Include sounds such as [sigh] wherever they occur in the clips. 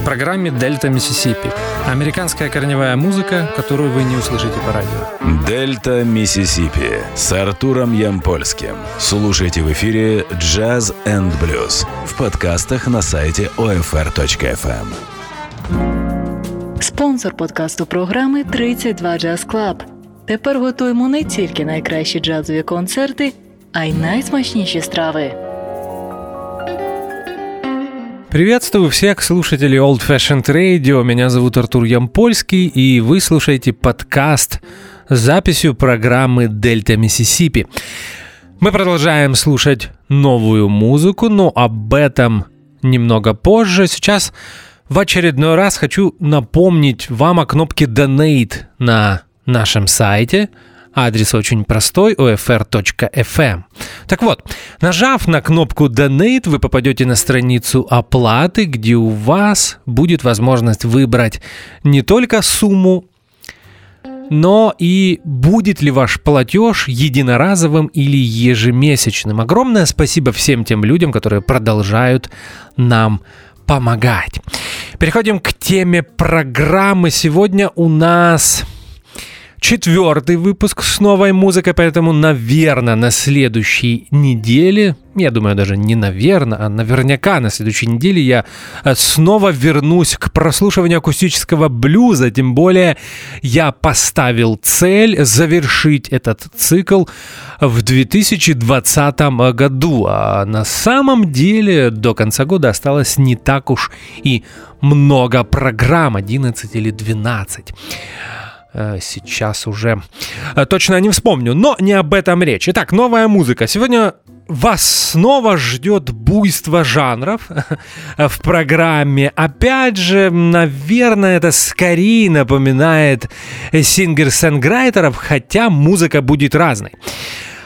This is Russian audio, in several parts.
в программе «Дельта Миссисипи». Американская корневая музыка, которую вы не услышите по радио. «Дельта Миссисипи» с Артуром Ямпольским. Слушайте в эфире «Джаз энд блюз» в подкастах на сайте OFR.FM. Спонсор подкасту програми «32 Jazz Club». Тепер готуємо не тільки найкращі джазові концерти, а й найсмачніші страви. Приветствую всех слушателей Old Fashioned Radio. Меня зовут Артур Ямпольский, и вы слушаете подкаст с записью программы «Дельта Миссисипи». Мы продолжаем слушать новую музыку, но об этом немного позже. Сейчас в очередной раз хочу напомнить вам о кнопке Donate на нашем сайте – Адрес очень простой – ofr.fm. Так вот, нажав на кнопку Donate, вы попадете на страницу оплаты, где у вас будет возможность выбрать не только сумму, но и будет ли ваш платеж единоразовым или ежемесячным. Огромное спасибо всем тем людям, которые продолжают нам помогать. Переходим к теме программы. Сегодня у нас четвертый выпуск с новой музыкой, поэтому, наверное, на следующей неделе, я думаю, даже не наверное, а наверняка на следующей неделе я э, снова вернусь к прослушиванию акустического блюза, тем более я поставил цель завершить этот цикл в 2020 году, а на самом деле до конца года осталось не так уж и много программ, 11 или 12. Э, сейчас уже э, точно не вспомню, но не об этом речь. Итак, новая музыка. Сегодня вас снова ждет буйство жанров [laughs] в программе. Опять же, наверное, это скорее напоминает сингер-сэнграйтеров, хотя музыка будет разной.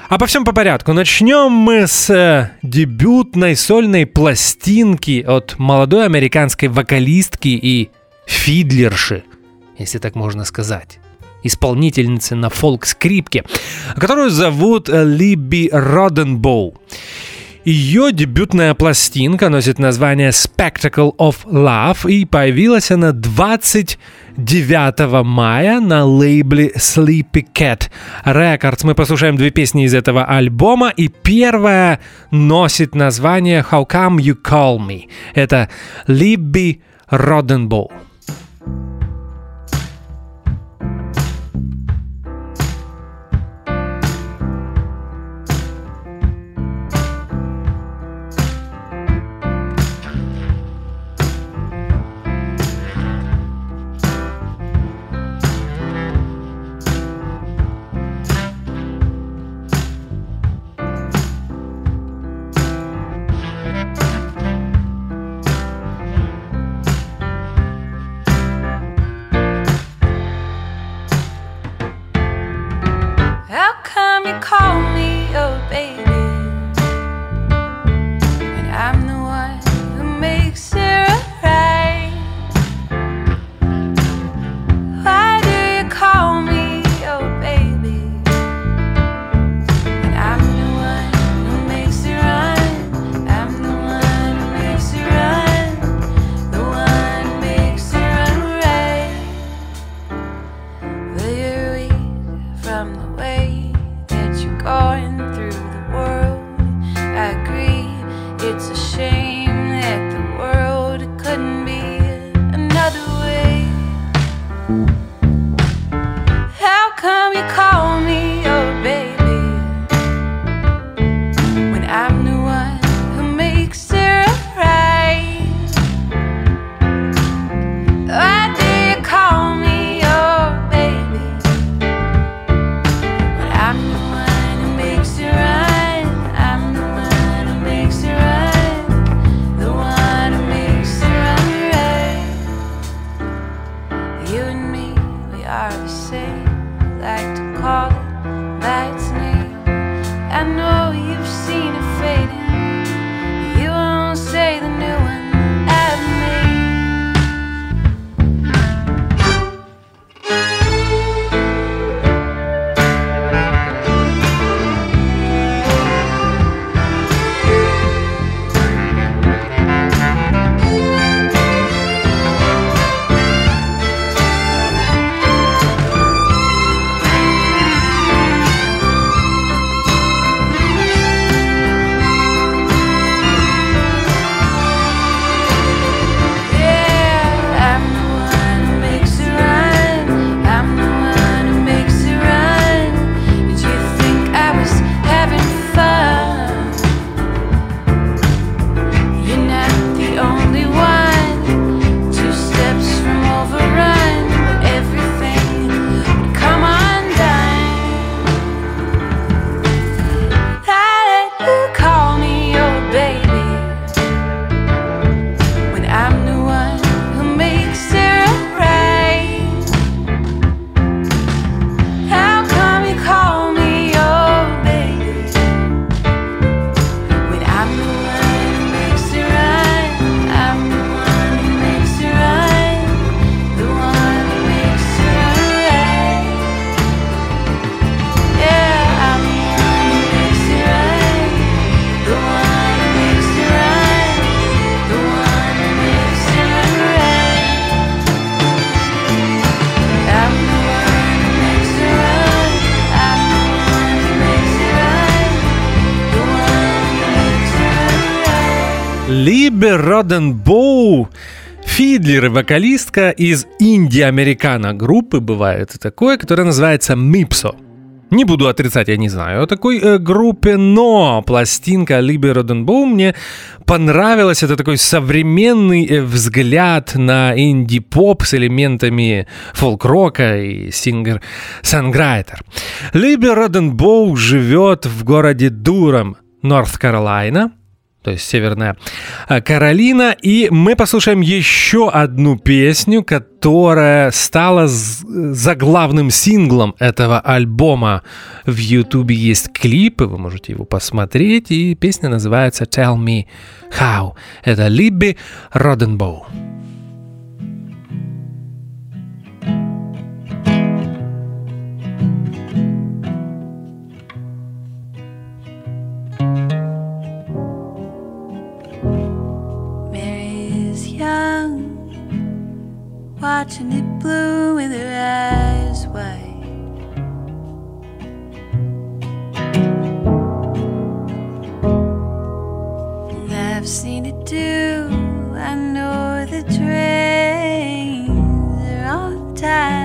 Обо всем по порядку. Начнем мы с э, дебютной сольной пластинки от молодой американской вокалистки и фидлерши – если так можно сказать исполнительницы на фолк-скрипке, которую зовут Либи Роденбоу. Ее дебютная пластинка носит название Spectacle of Love и появилась она 29 мая на лейбле Sleepy Cat Records. Мы послушаем две песни из этого альбома, и первая носит название How Come You Call Me. Это Либи Роденбоу. Либи Роденбоу, fiddler и вокалистка из инди-американа группы, бывает такое, которое называется Mipso. Не буду отрицать, я не знаю о такой э, группе, но пластинка Либи Роденбоу мне понравилась. Это такой современный э, взгляд на инди-поп с элементами фолк-рока и singer-songwriter. Либи Роденбоу живет в городе Дурам, Норth-Каролайна, то есть Северная э, Каролина. И мы послушаем еще одну песню, которая стала заглавным синглом этого альбома. В Ютубе есть клип, и вы можете его посмотреть, и песня называется «Tell Me How». Это Либби Роденбоу. Watching it blue with her eyes wide. I've seen it too. I know the trains are on time.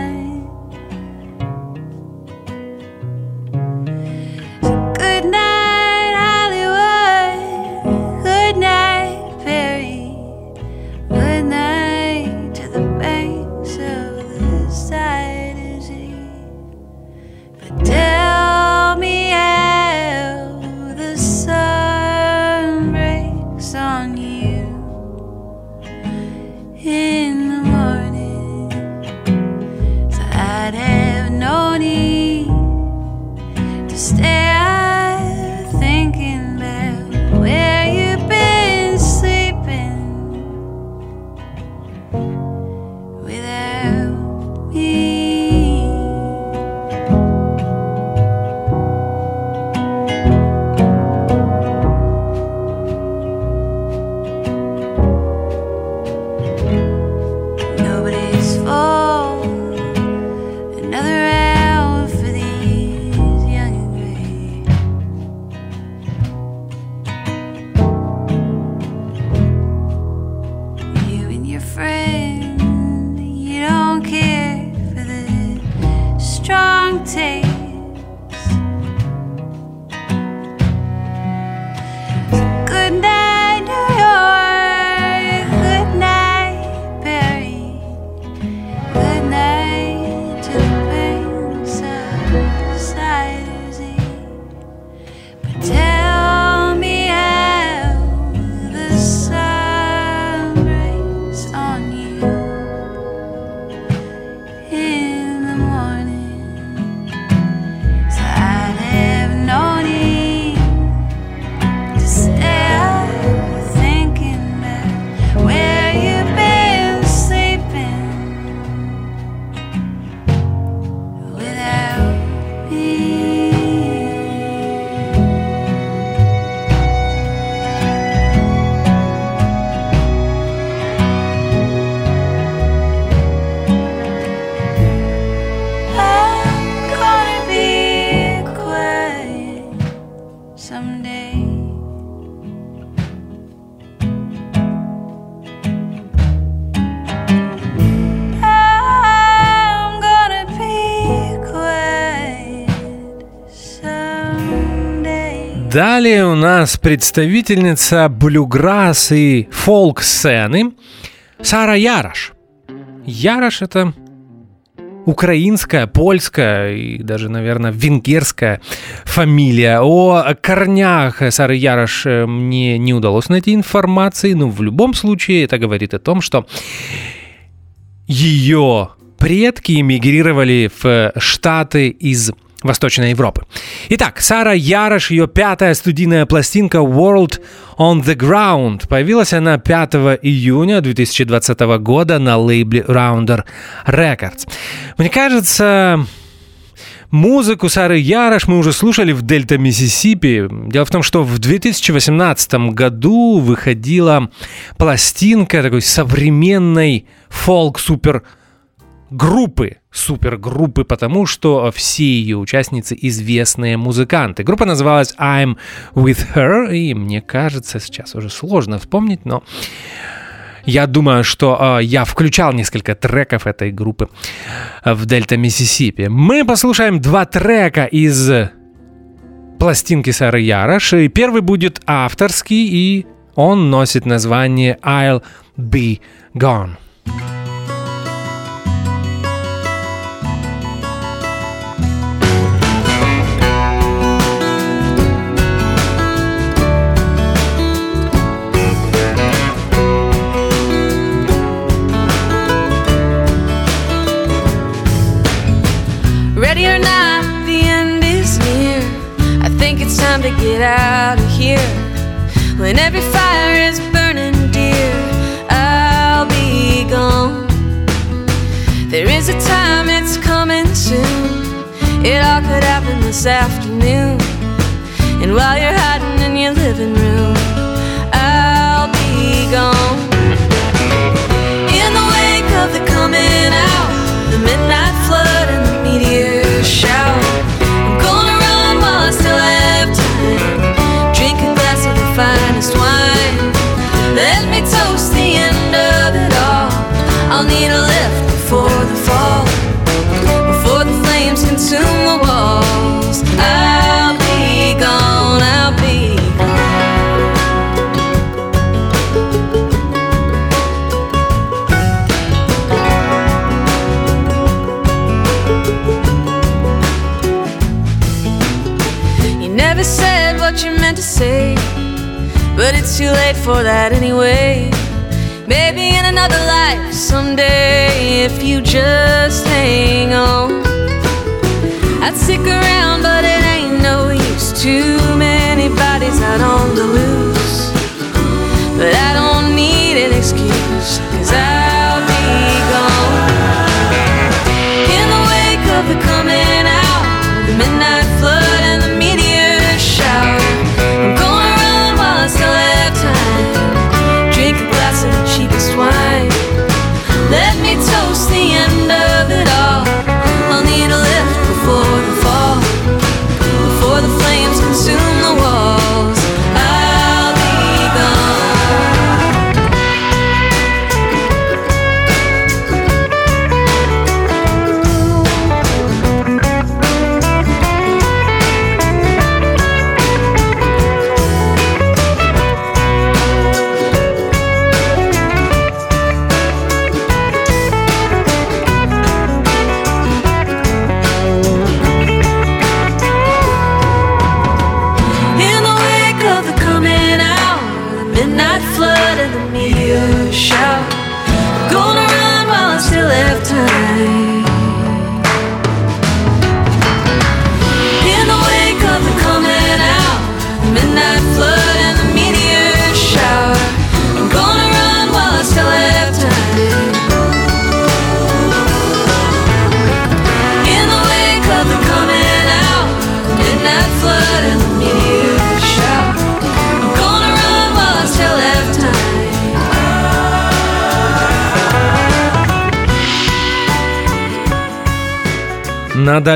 Далее у нас представительница блюграсс и фолк-сцены Сара Ярош. Ярош — это украинская, польская и даже, наверное, венгерская фамилия. О корнях Сары Ярош э, мне не удалось найти информации, но в любом случае это говорит о том, что ее предки эмигрировали в Штаты из Восточной Европы. Итак, Сара Ярош, ее пятая студийная пластинка World on the Ground. Появилась она 5 июня 2020 года на лейбле Rounder Records. Мне кажется, Музыку Сары Ярош мы уже слушали в Дельта Миссисипи. Дело в том, что в 2018 году выходила пластинка такой современной фолк-супер группы, супергруппы, потому что все ее участницы известные музыканты. Группа называлась I'm With Her, и мне кажется, сейчас уже сложно вспомнить, но я думаю, что э, я включал несколько треков этой группы в Дельта Миссисипи. Мы послушаем два трека из пластинки Сары Ярош. И первый будет авторский, и он носит название I'll Be Gone. Too late for that anyway. Maybe in another life someday, if you just hang on. I'd stick around, but it ain't no use. Too many bodies out on the loose. But I don't need an excuse, cause I'll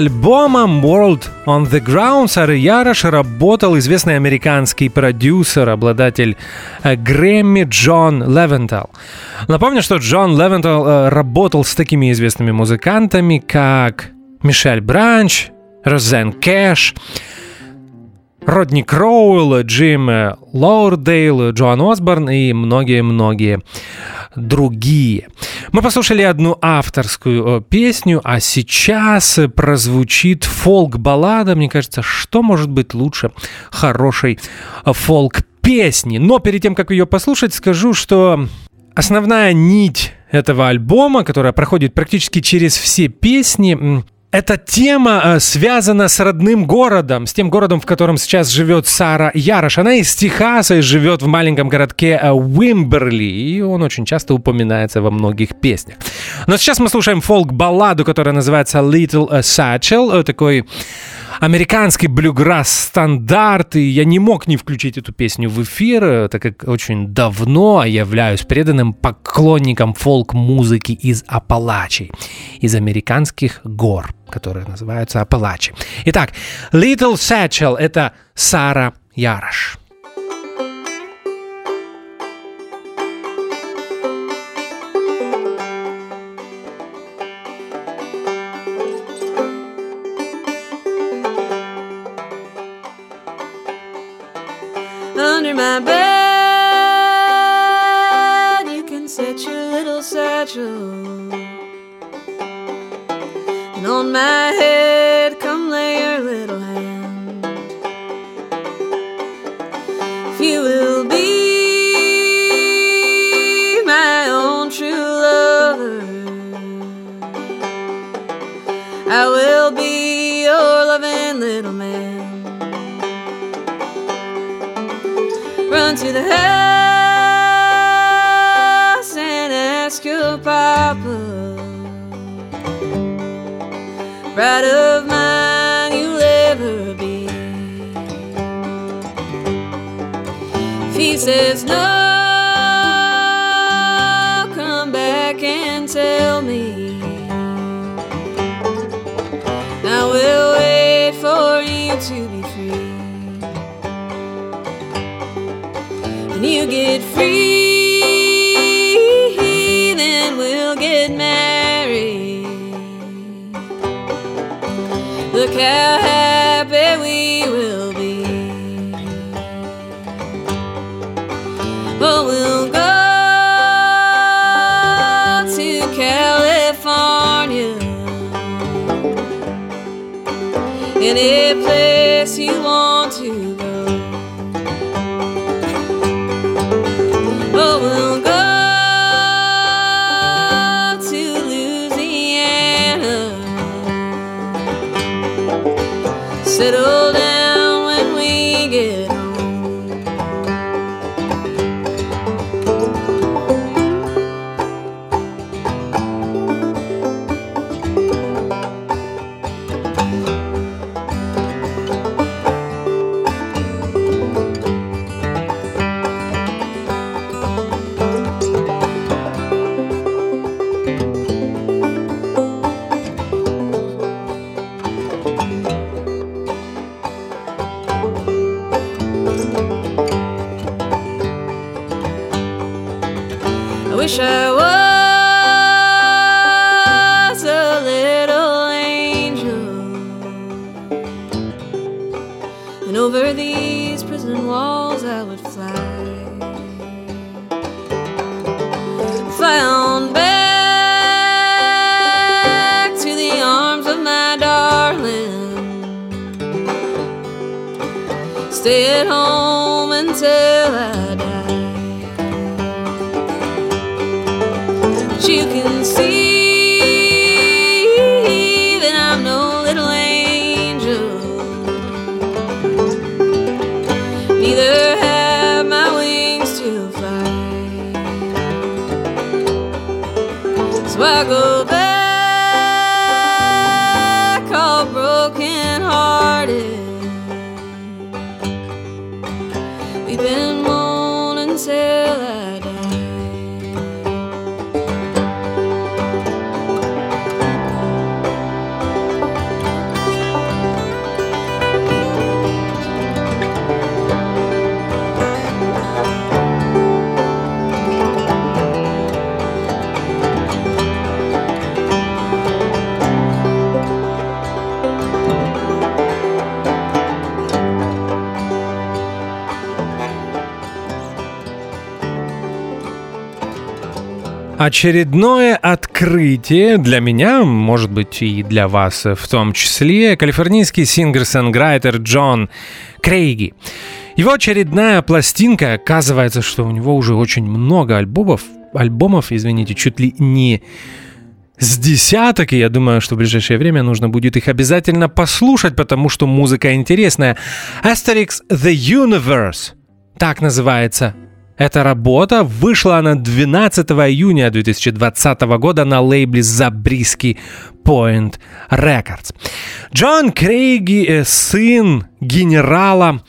альбомом World on the Ground Сары Ярош работал известный американский продюсер, обладатель э, Грэмми Джон Левентал. Напомню, что Джон Левентал э, работал с такими известными музыкантами, как Мишель Бранч, Розанн Кэш, Родни Кроуэлл, Джим э, Лодердейл, Джоан Осборн и многие-многие другие. Мы послушали одну авторскую э, песню, а сейчас прозвучит фолк-баллада. Мне кажется, что может быть лучше хорошей э, фолк-песни? Но перед тем, как ее послушать, скажу, что основная нить этого альбома, которая проходит практически через все песни, эта тема э, связана с родным городом, с тем городом, в котором сейчас живет Сара Ярош. Она из Техаса и живет в маленьком городке э, Уимберли, и он очень часто упоминается во многих песнях. Но сейчас мы слушаем фолк-балладу, которая называется Little Satchel, э, такой американский блюграсс стандарт, и я не мог не включить эту песню в эфир, так как очень давно являюсь преданным поклонником фолк-музыки из Апалачей, из американских гор, которые называются Апалачи. Итак, Little Satchel — это Сара Ярош. My bed, you can set your little satchel. And on my head, Bride of mine, you'll ever be. If he says no, come back and tell me. I will wait for you to be free. When you get Look how happy we will be. Oh, we'll go to California. Any place Очередное открытие для меня, может быть и для вас в том числе, калифорнийский singer-songwriter Джон Крейги. Его очередная пластинка, оказывается, что у него уже очень много альбомов, альбомов, извините, чуть ли не с десяток, и я думаю, что в ближайшее время нужно будет их обязательно послушать, потому что музыка интересная. Asterisk The Universe, так называется эта работа. Вышла она 12 июня 2020 года на лейбле Забриски Point Records. Джон Крейги, э, сын генерала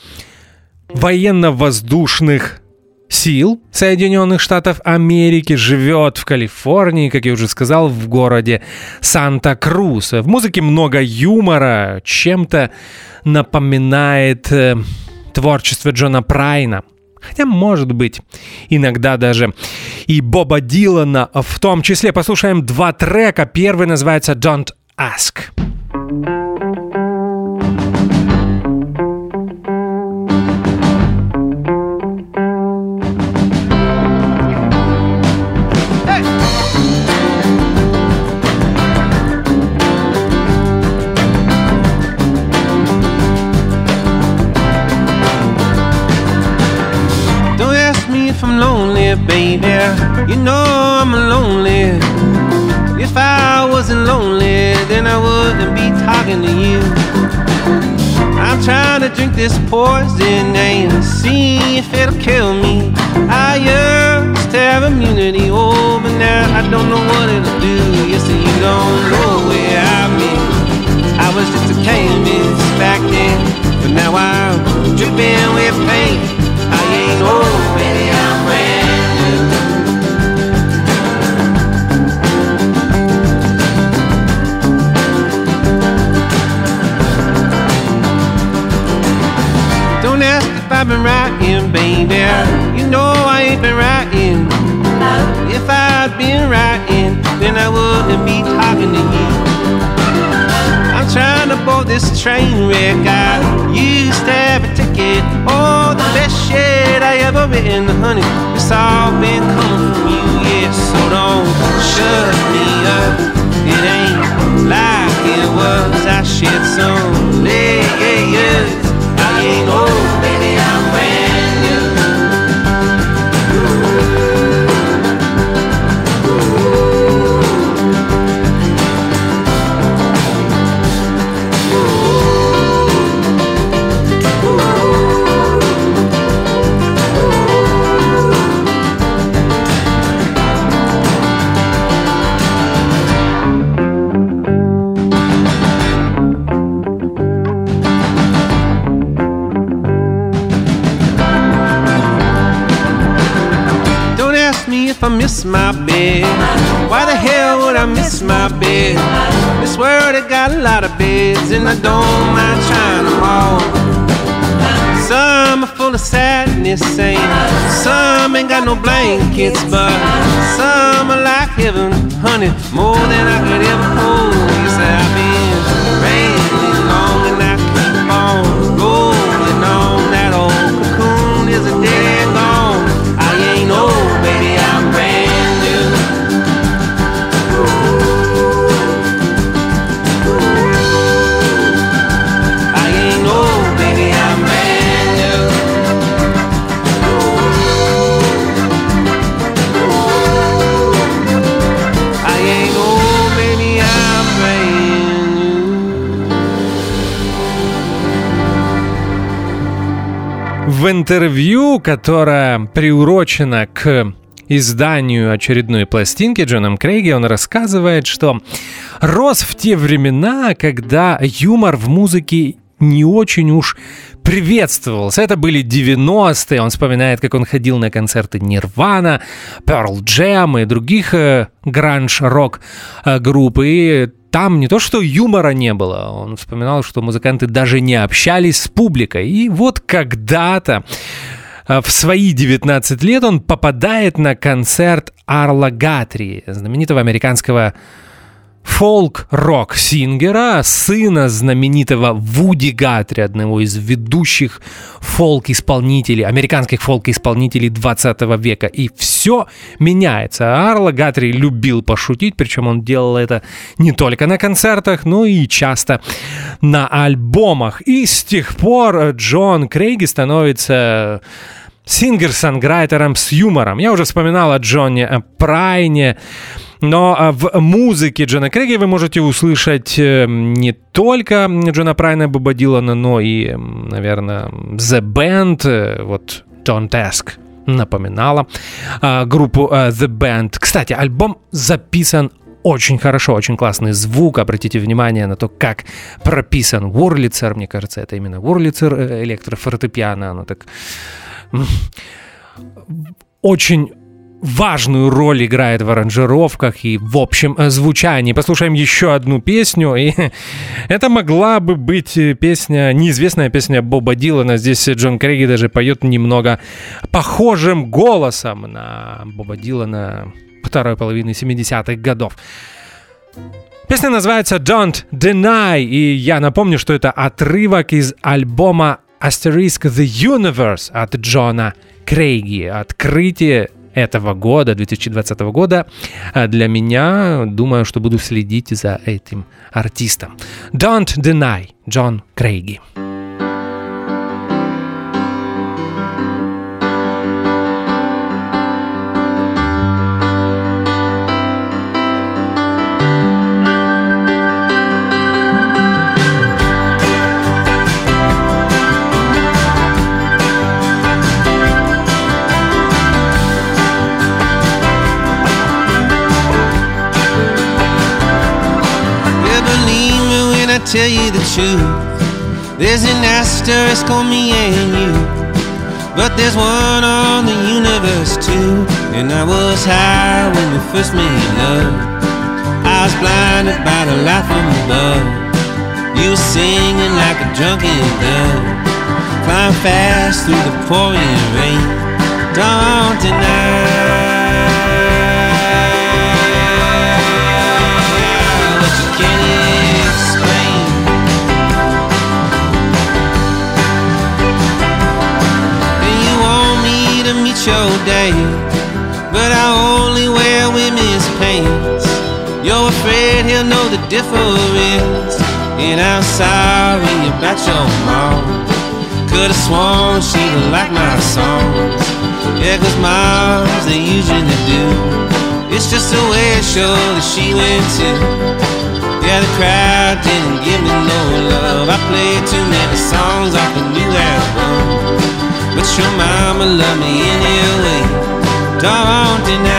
военно-воздушных сил Соединенных Штатов Америки живет в Калифорнии, как я уже сказал, в городе Санта-Крус. В музыке много юмора, чем-то напоминает э, творчество Джона Прайна. Хотя, может быть, иногда даже и Боба Дилана в том числе. Послушаем два трека. Первый называется «Don't Ask». Baby. You know I'm lonely. If I wasn't lonely, then I wouldn't be talking to you. I'm trying to drink this poison and see if it'll kill me. I used to have immunity, oh, but now I don't know what it'll do. You see, you don't know where I've been. I was just a canvas back then, but now I'm dripping with pain. I ain't old, baby, I've been writing, baby. You know I ain't been writing. If I'd been writing, then I wouldn't be talking to you. I'm trying to board this train wreck. I used to have a ticket. Oh, the best shit I ever written, honey. It's all been coming from you, yeah. So don't shut me up. It ain't like it was. I shed some layers. I ain't old, baby. My bed. Why the hell would I miss my bed? This world it got a lot of beds, and I don't mind trying them all. Some are full of sadness, saying some ain't got no blankets, but some are like heaven, honey, more than I could ever hold. You say I've been В интервью, которое приурочено к изданию очередной пластинки Джоном Крейги, он рассказывает, что рос в те времена, когда юмор в музыке не очень уж приветствовался. Это были 90-е. Он вспоминает, как он ходил на концерты Нирвана, Pearl Jam и других э, гранж-рок э, групп. И там не то, что юмора не было. Он вспоминал, что музыканты даже не общались с публикой. И вот когда-то э, в свои 19 лет он попадает на концерт Арла Гатри, знаменитого американского фолк-рок-сингера, сына знаменитого Вуди Гатри, одного из ведущих фолк-исполнителей, американских фолк-исполнителей 20 века. И все меняется. Арла Гатри любил пошутить, причем он делал это не только на концертах, но и часто на альбомах. И с тех пор Джон Крейги становится сингер-санграйтером с юмором. Я уже вспоминал о Джоне Прайне, но а, в музыке Джона Крейги вы можете услышать э, не только Джона Прайна, Боба Дилана, но и, наверное, The Band, э, вот Don't Ask напоминала а, группу а, The Band. Кстати, альбом записан очень хорошо, очень классный звук. Обратите внимание на то, как прописан Уорлицер. Мне кажется, это именно Уорлицер э, электрофортепиано. Оно так очень важную роль играет в аранжировках и в общем э, звучании. Послушаем еще одну песню, и [laughs] это могла бы быть э, песня, неизвестная песня Боба Дилана. Здесь Джон Крейги даже поет немного похожим голосом на Боба Дилана второй половины 70-х годов. Песня называется Don't Deny, и я напомню, что это отрывок из альбома Asterisk The Universe от Джона Крейги. Открытие этого года, 2020 года, а для меня, думаю, что буду следить за этим артистом. Don't Deny, Джон Крейги. Tell you the truth. There's an asterisk on me and you. But there's one on the universe too. And I was high when we first made love. I was blinded by the light from above. You were singing like a drunken dove. Flying fast through the pouring rain. Don't deny. Day, but I only wear women's pants. You're afraid he'll know the difference, and I'm sorry about your mom. Could've sworn she'd like my songs. Yeah, cause moms, they usually do. It's just a way show that she went to. Yeah, the crowd didn't give me no love. I played too many songs off a new album. But your mama love me anyway. Don't deny.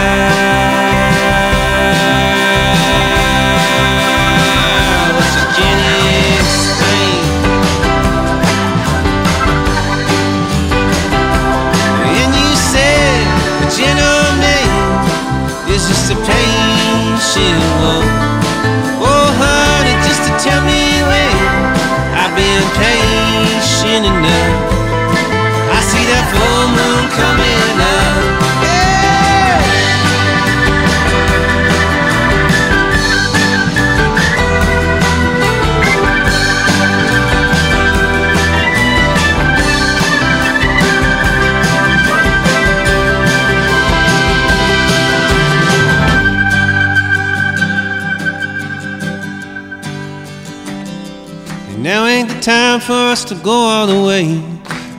What you can't explain. And you said a gentleman is just a patient one. Oh, honey, just to tell me when I've been patient enough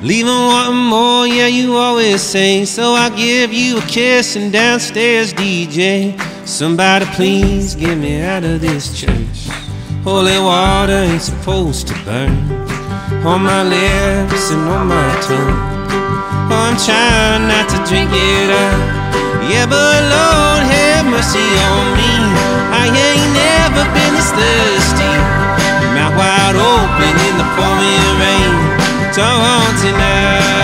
Leaving wanting more, yeah, you always say. So I give you a kiss and downstairs, DJ. Somebody please get me out of this church. Holy water ain't supposed to burn on my lips and on my tongue. Oh, I'm trying not to drink it up. Yeah, but Lord have mercy on me. I ain't never been this thirsty. Mouth wide open in the pouring rain don't want to know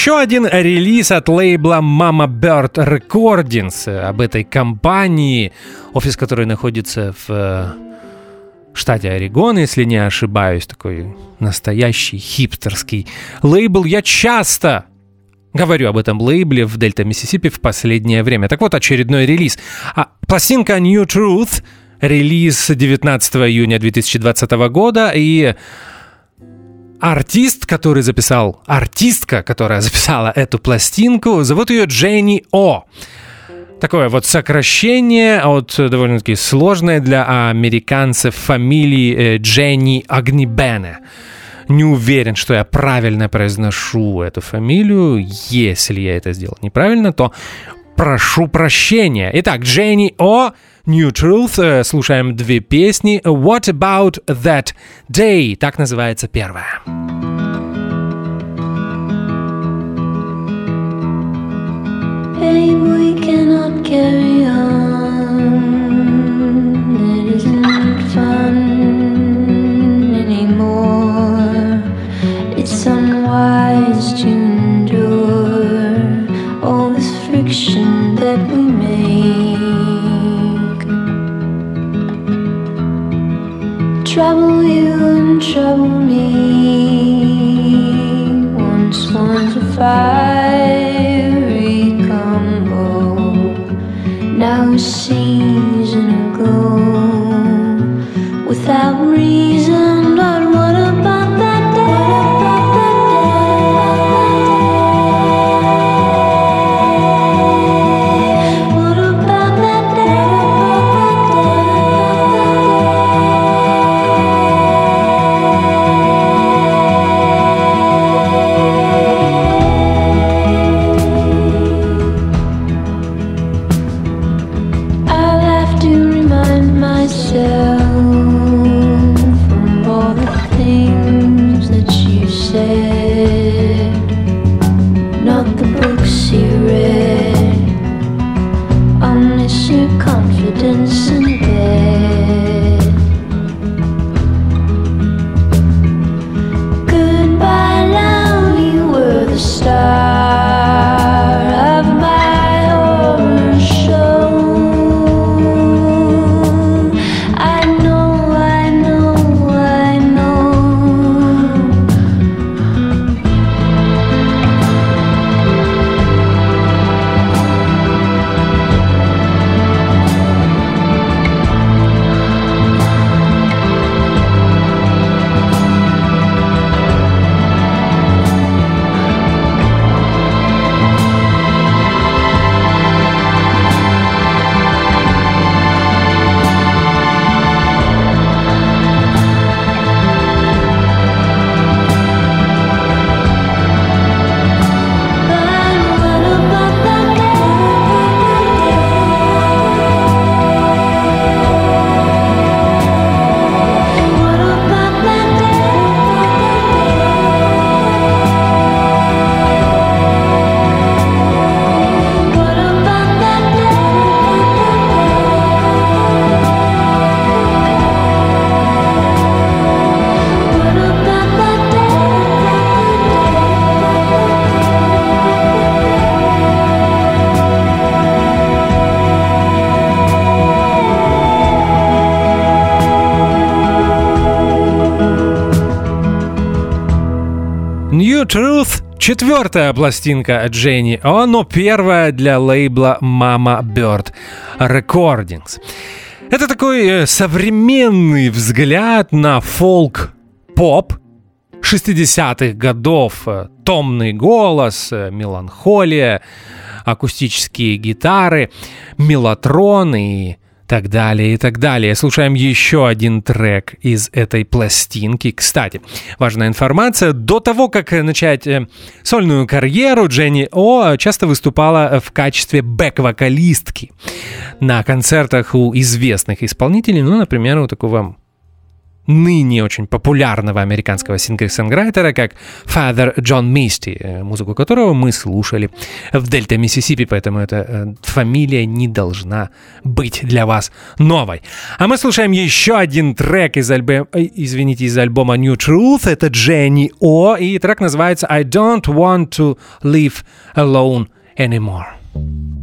Еще один релиз от лейбла Mama Bird Recordings. Об этой компании, офис которой находится в э, штате Орегон, если не ошибаюсь, такой настоящий хипстерский лейбл. Я часто Говорю об этом лейбле в Дельта, Миссисипи в последнее время. Так вот, очередной релиз. А, пластинка New Truth, релиз 19 июня 2020 года, и артист, который записал, артистка, которая [laughs] записала эту пластинку, зовут ее Дженни О. Такое вот сокращение от довольно-таки сложной для американцев фамилии э, Дженни Агнибене. не уверен, что я правильно произношу эту фамилию. Если я это сделал неправильно, то прошу прощения. Итак, Дженни О, New Truth. Э, слушаем две песни. What About That Day? Так называется первая. Babe, we cannot carry that we make. Trouble you Четвертая пластинка Дженни О, но первая для лейбла Mama Bird Recordings. Это такой э, современный взгляд на фолк-поп 60-х годов. Э, Томный голос, э, меланхолия, акустические гитары, мелатрон и так далее и так далее. Слушаем еще один трек из этой пластинки. Кстати, важная информация. До того, как начать э, сольную карьеру, Дженни О часто выступала в качестве бэк-вокалистки на концертах у известных исполнителей, ну, например, у такого ныне очень популярного американского singer-songwriter а, как Father John Misty, э, музыку которого мы слушали в Дельта, Миссисипи, поэтому эта э, фамилия не должна быть для вас новой. А мы слушаем еще один трек из, альбо... э, извините, из альбома New Truth, это Дженни О, и трек называется I Don't Want to Live Alone Anymore.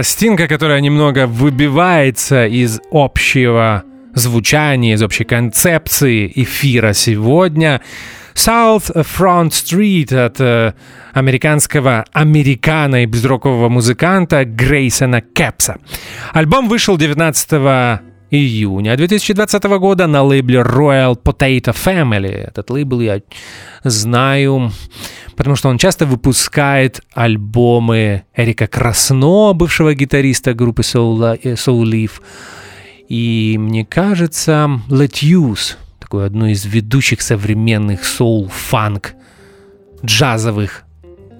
Пластинка, которая немного выбивается из общего звучания, из общей концепции эфира сегодня. South Front Street от э, американского американо и безрокового музыканта Грейсона Кэпса. Альбом вышел 19 июня 2020 года на лейбле Royal Potato Family. Этот лейбл я знаю, потому что он часто выпускает альбомы Эрика Красно, бывшего гитариста группы Soul, э, Soul Leaf. И мне кажется, Let Use, такое одно из ведущих современных соул-фанк джазовых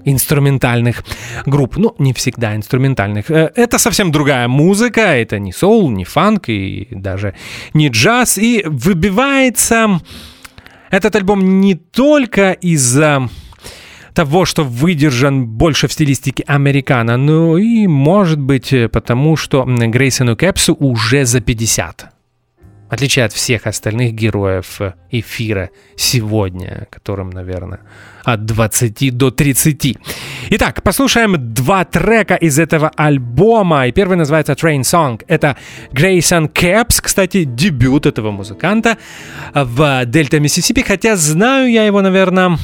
инструментальных групп. Ну, не всегда инструментальных. Э, Это совсем другая музыка, это не соул, не фанк и даже не джаз. И выбивается этот альбом не только из-за того, что выдержан больше в стилистике американо, но и, может быть, потому что Грейсону Кэпсу уже за 50. В отличие от всех остальных героев эфира сегодня, которым, наверное, от 20 до 30. Итак, послушаем два трека из этого альбома. И первый называется Train Song. Это Грейсон Кэпс, кстати, дебют этого музыканта в Дельта Миссисипи. Хотя знаю я его, наверное,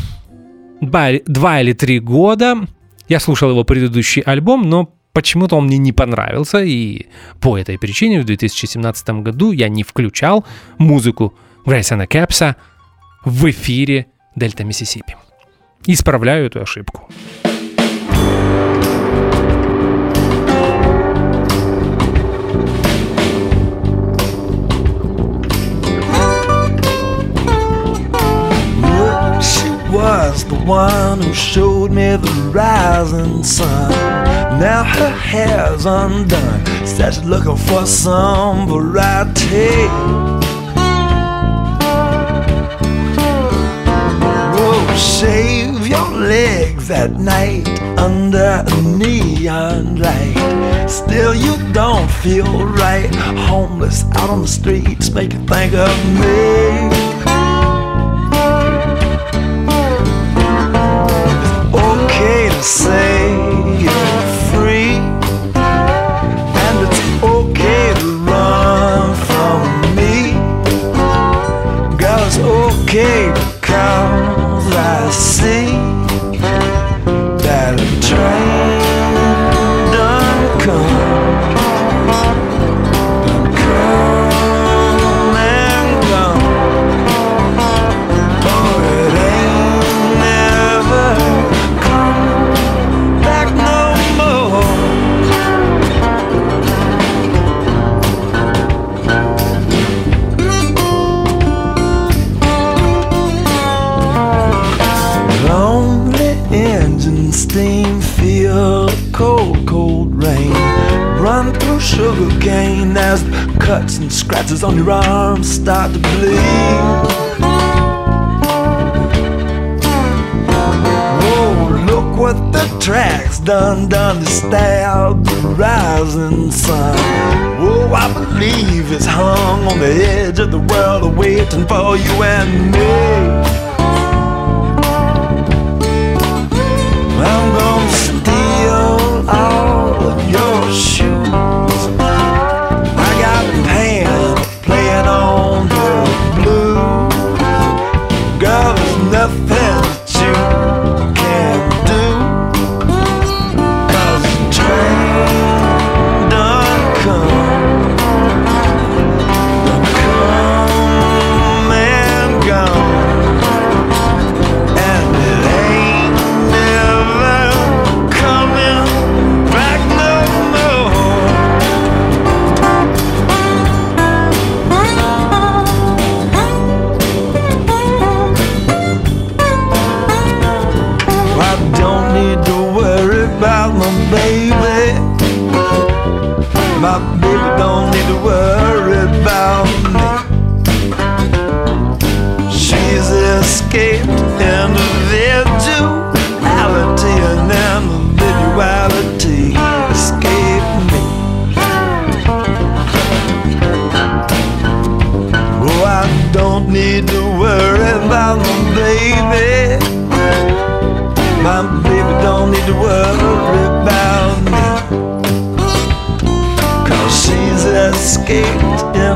два, два или три года. Я слушал его предыдущий альбом, но почему-то он мне не понравился, и по этой причине в 2017 году я не включал музыку Грейсона Кэпса в эфире Дельта Миссисипи. Исправляю эту ошибку. Was the one who showed me the rising sun. Now her hair's undone. Said she's looking for some variety. Whoa, shave your legs at night under a neon light. Still, you don't feel right. Homeless out on the streets make you think of me. Say edge of the world, are waiting for you and me. About my baby. My baby don't need to worry about me Cause she's escaped individuality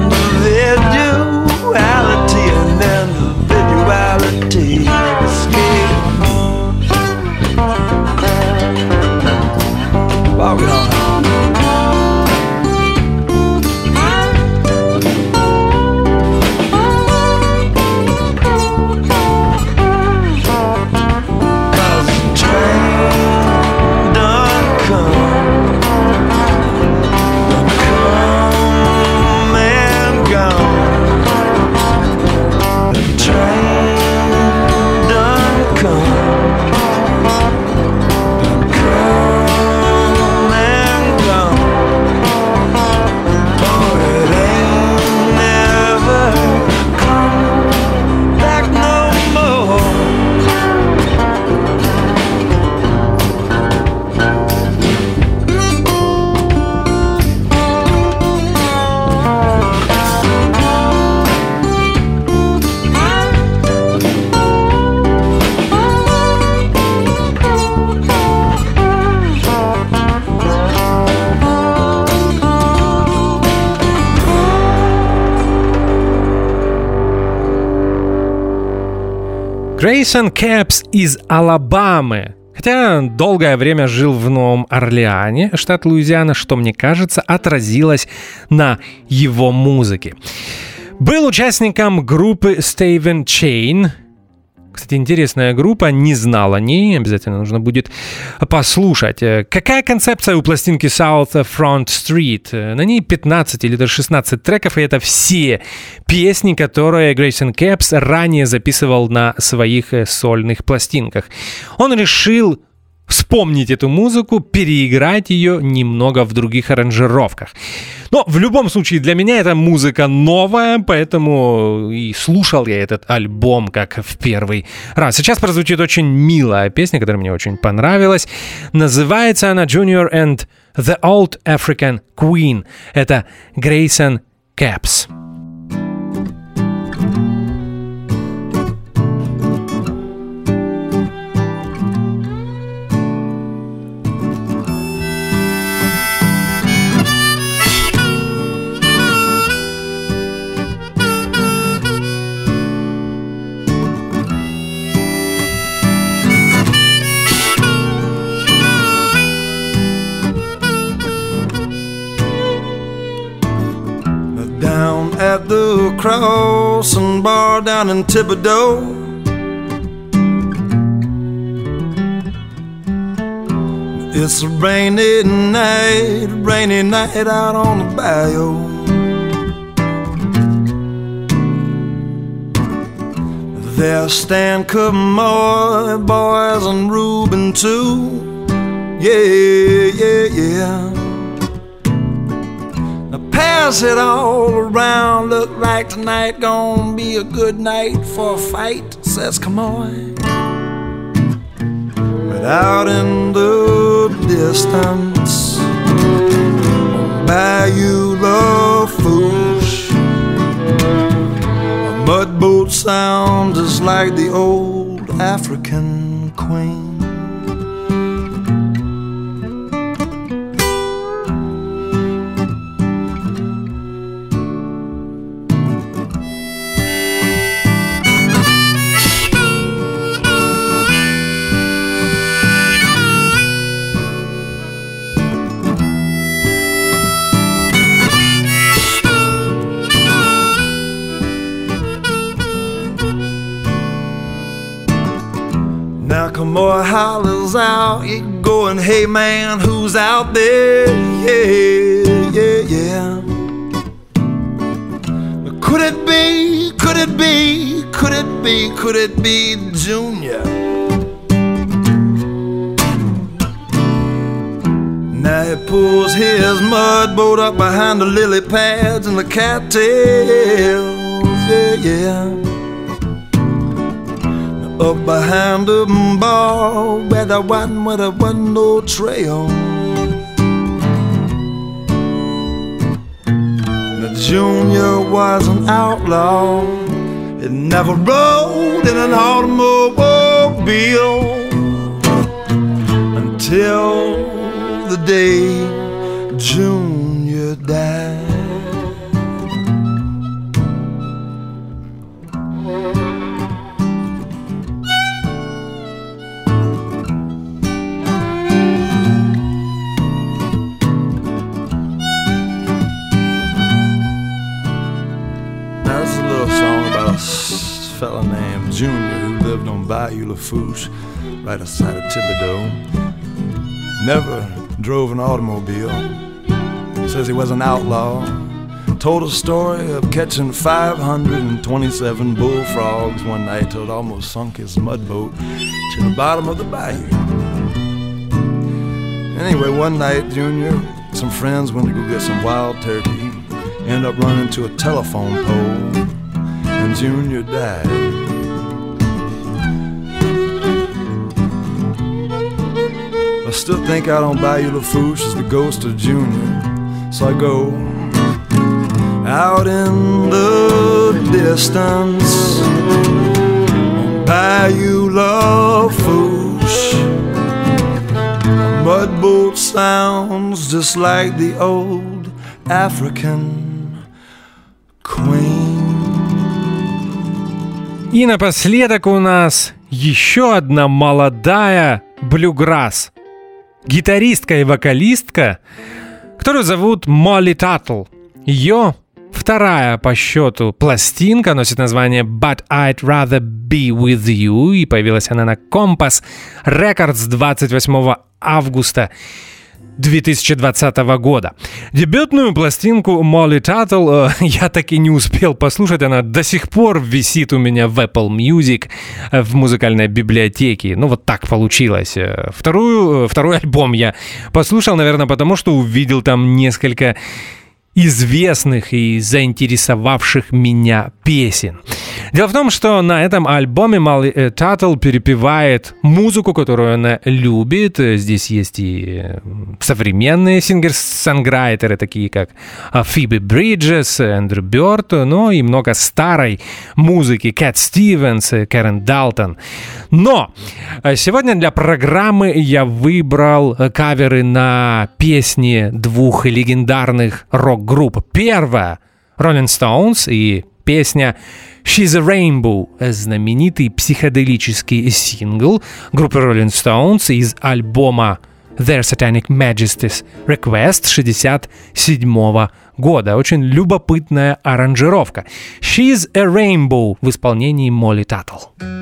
Грейсон Кэпс из Алабамы. Хотя долгое время жил в Новом Орлеане, штат Луизиана, что, мне кажется, отразилось на его музыке. Был участником группы Steven Chain. Кстати, интересная группа, не знал о ней, обязательно нужно будет послушать. Э, Какая концепция у пластинки South Front Street? Э, На ней 15 или даже 16 треков, и это все песни, которые Грейсон Кэпс ранее записывал на своих э, сольных пластинках. Он решил вспомнить эту музыку, переиграть ее немного в других аранжировках. Но в любом случае для меня эта музыка новая, поэтому и слушал я этот альбом как в первый раз. Сейчас прозвучит очень милая песня, которая мне очень понравилась. Называется она Junior and the Old African Queen. Это Грейсон Кэпс. Down at the crossing bar down in Thibodeau. It's a rainy night, rainy night out on the bayou. There's Stan Camoy, boys, and Reuben too. Yeah, yeah, yeah. Now it all around. Look like tonight gonna be a good night for a fight. Says, come on. But out in the distance, Bayou Lafourche, a mud boat sounds just like the old African queen. Hollers out, you going, hey man, who's out there? Yeah, yeah, yeah. Could it be, could it be, could it be, could it be Junior? Now he pulls his mud boat up behind the lily pads and the cattails, yeah, yeah up behind the bar where there wasn't, where there no trail. The junior was an outlaw. He never rode in an automobile until the day Junior died. Bayou Lafourche, right outside of Thibodeau. Never drove an automobile. Says he was an outlaw. Told a story of catching 527 bullfrogs one night till it almost sunk his mud boat to the bottom of the bayou. Anyway, one night, Junior, some friends went to go get some wild turkey. End up running into a telephone pole, and Junior died. I still think out on Bayou Lafourche is the ghost of Junior. So I go out in the distance on Bayou Lafourche. A mud boat sounds just like the old African queen. И напоследок у нас еще одна молодая блюграсс. Гитаристка и вокалистка, которую зовут Молли Таттл. Ее вторая по счету пластинка носит название But I'd Rather Be With You и появилась она на Compass Records 28 августа 2020 года. Дебютную пластинку Молли Таттл э, [laughs] я так и не успел послушать, она до сих пор висит у меня в Apple Music э, в музыкальной библиотеке. Ну вот так получилось. Э, Вторую, э, второй альбом я послушал, наверное, потому что увидел там несколько известных и заинтересовавших меня песен. Дело в том, что на этом альбоме Молли э, Таттл перепевает музыку, которую она любит. Э, Здесь есть и э, современные singer-songwriter ы, такие как а, Фиби Бриджес, Эндрю Бёрд, но и много старой музыки, Кэт Стивенс, Кэрен Далтон. Но сегодня для программы я выбрал каверы на песни двух легендарных рок-групп. Первая — Rolling Stones и песня She's a Rainbow, знаменитый психоделический сингл группы Rolling Stones из альбома Their Satanic Majesty's Request 67 года. Очень любопытная аранжировка. She's a Rainbow в исполнении Молли Таттл.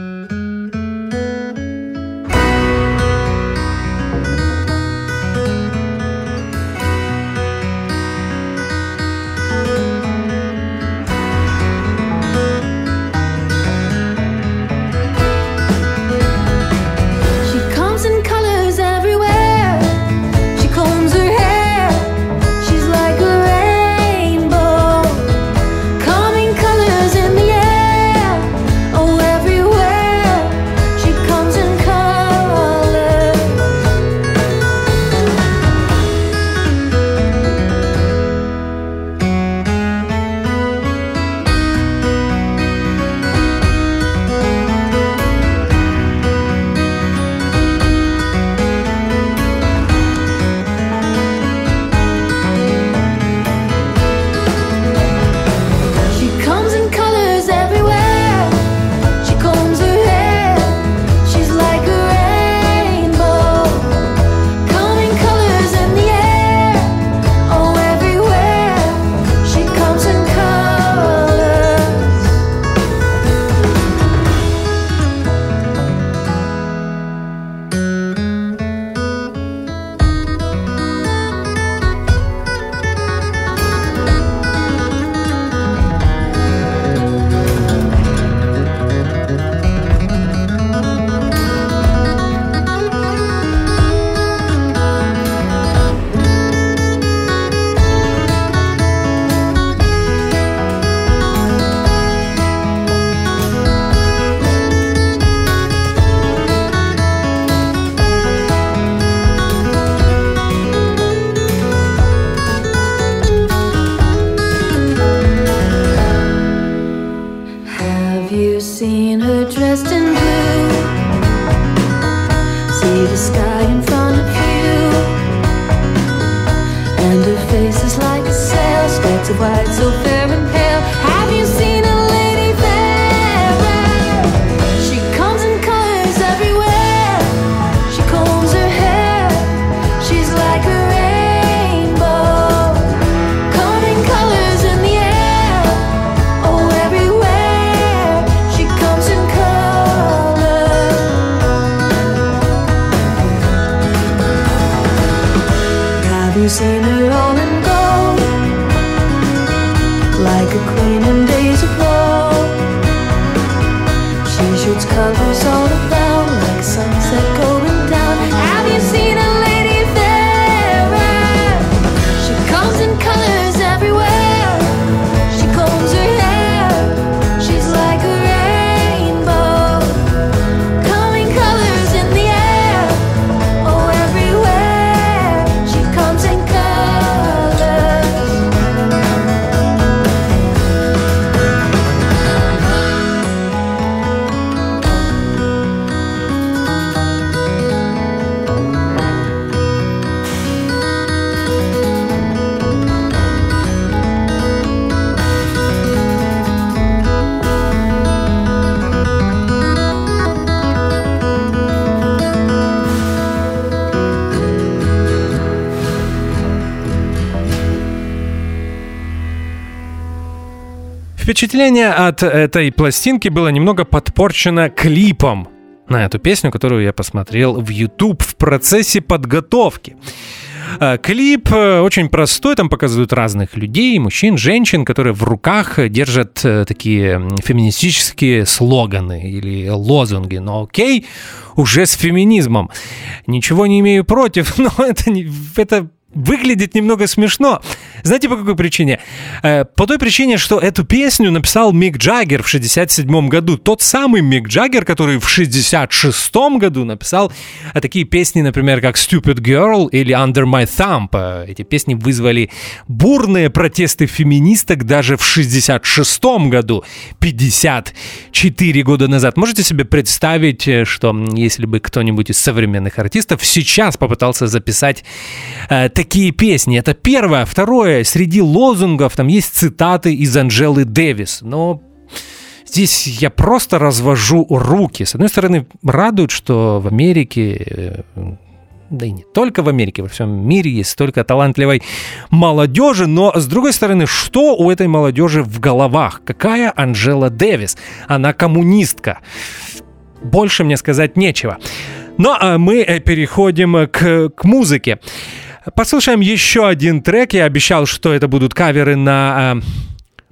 Впечатление от этой пластинки было немного подпорчено клипом на эту песню, которую я посмотрел в YouTube в процессе подготовки. Э, Клип э, очень простой, там показывают разных людей, мужчин, женщин, которые в руках держат э, такие феминистические слоганы или лозунги. Но окей, уже с феминизмом. Ничего не имею против, [laughs] но это, не- это выглядит немного смешно. Знаете, по какой причине? Э, По той причине, что эту песню написал Мик Джаггер в 67 году. Тот самый Мик Джаггер, который в 66 году написал э, такие песни, например, как Stupid Girl или Under My Thumb. Э, Эти песни вызвали бурные протесты феминисток даже в 66 году, 54 года назад. Можете себе представить, что если бы кто-нибудь из современных артистов сейчас попытался записать такие песни. Это первое. Второе, среди лозунгов там есть цитаты из Анжелы Дэвис. Но здесь я просто развожу руки. С одной стороны, радует, что в Америке э, да и не только в Америке, во всем мире есть столько талантливой молодежи, но с другой стороны, что у этой молодежи в головах? Какая Анжела Дэвис? Она коммунистка. Больше мне сказать нечего. Но а, мы э, переходим к, к музыке. Послушаем еще один трек. Я обещал, что это будут каверы на э,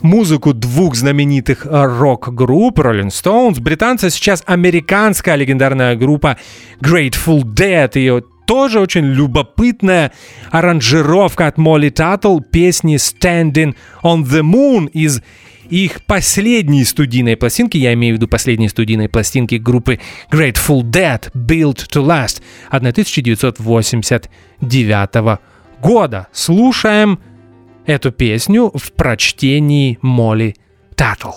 музыку двух знаменитых э, рок-групп Rolling Stones. Британцы сейчас американская легендарная группа Grateful Dead. Ее тоже очень любопытная аранжировка от Молли Таттл песни Standing on the Moon из их последней студийной пластинки, я имею в виду последней студийной пластинки группы Grateful Dead Built to Last 1989 года. Слушаем эту песню в прочтении Молли Таттл.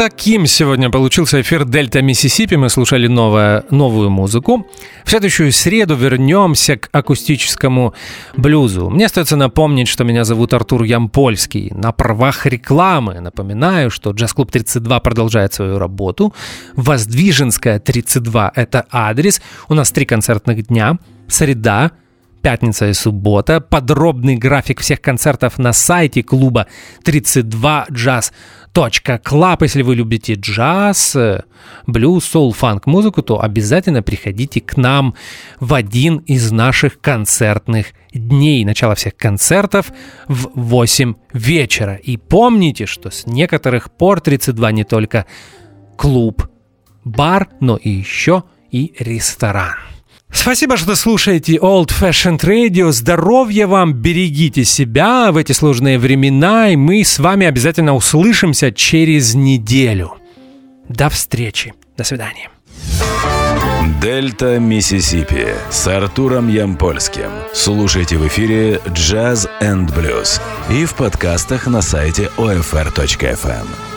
Таким сегодня получился эфир Дельта Миссисипи. Мы слушали новое, новую музыку. В следующую среду вернемся к акустическому блюзу. Мне остается напомнить, что меня зовут Артур Ямпольский. На правах рекламы напоминаю, что Джаз-клуб 32 продолжает свою работу. Воздвиженская 32 – это адрес. У нас три концертных дня. Среда, пятница и суббота. Подробный график всех концертов на сайте клуба 32 Club. Если вы любите джаз, э, блюз, соул, фанк музыку, то обязательно приходите к нам в один из наших концертных дней. Начало всех концертов в 8 вечера. И помните, что с некоторых пор 32 не только клуб, бар, но и еще и ресторан. Спасибо, что слушаете Old Fashioned Radio. Здоровья вам, берегите себя в эти сложные времена, и мы с вами обязательно услышимся через неделю. До встречи. До свидания. Дельта Миссисипи с Артуром Ямпольским. Слушайте в эфире Jazz and Blues и в подкастах на сайте OFR.FM.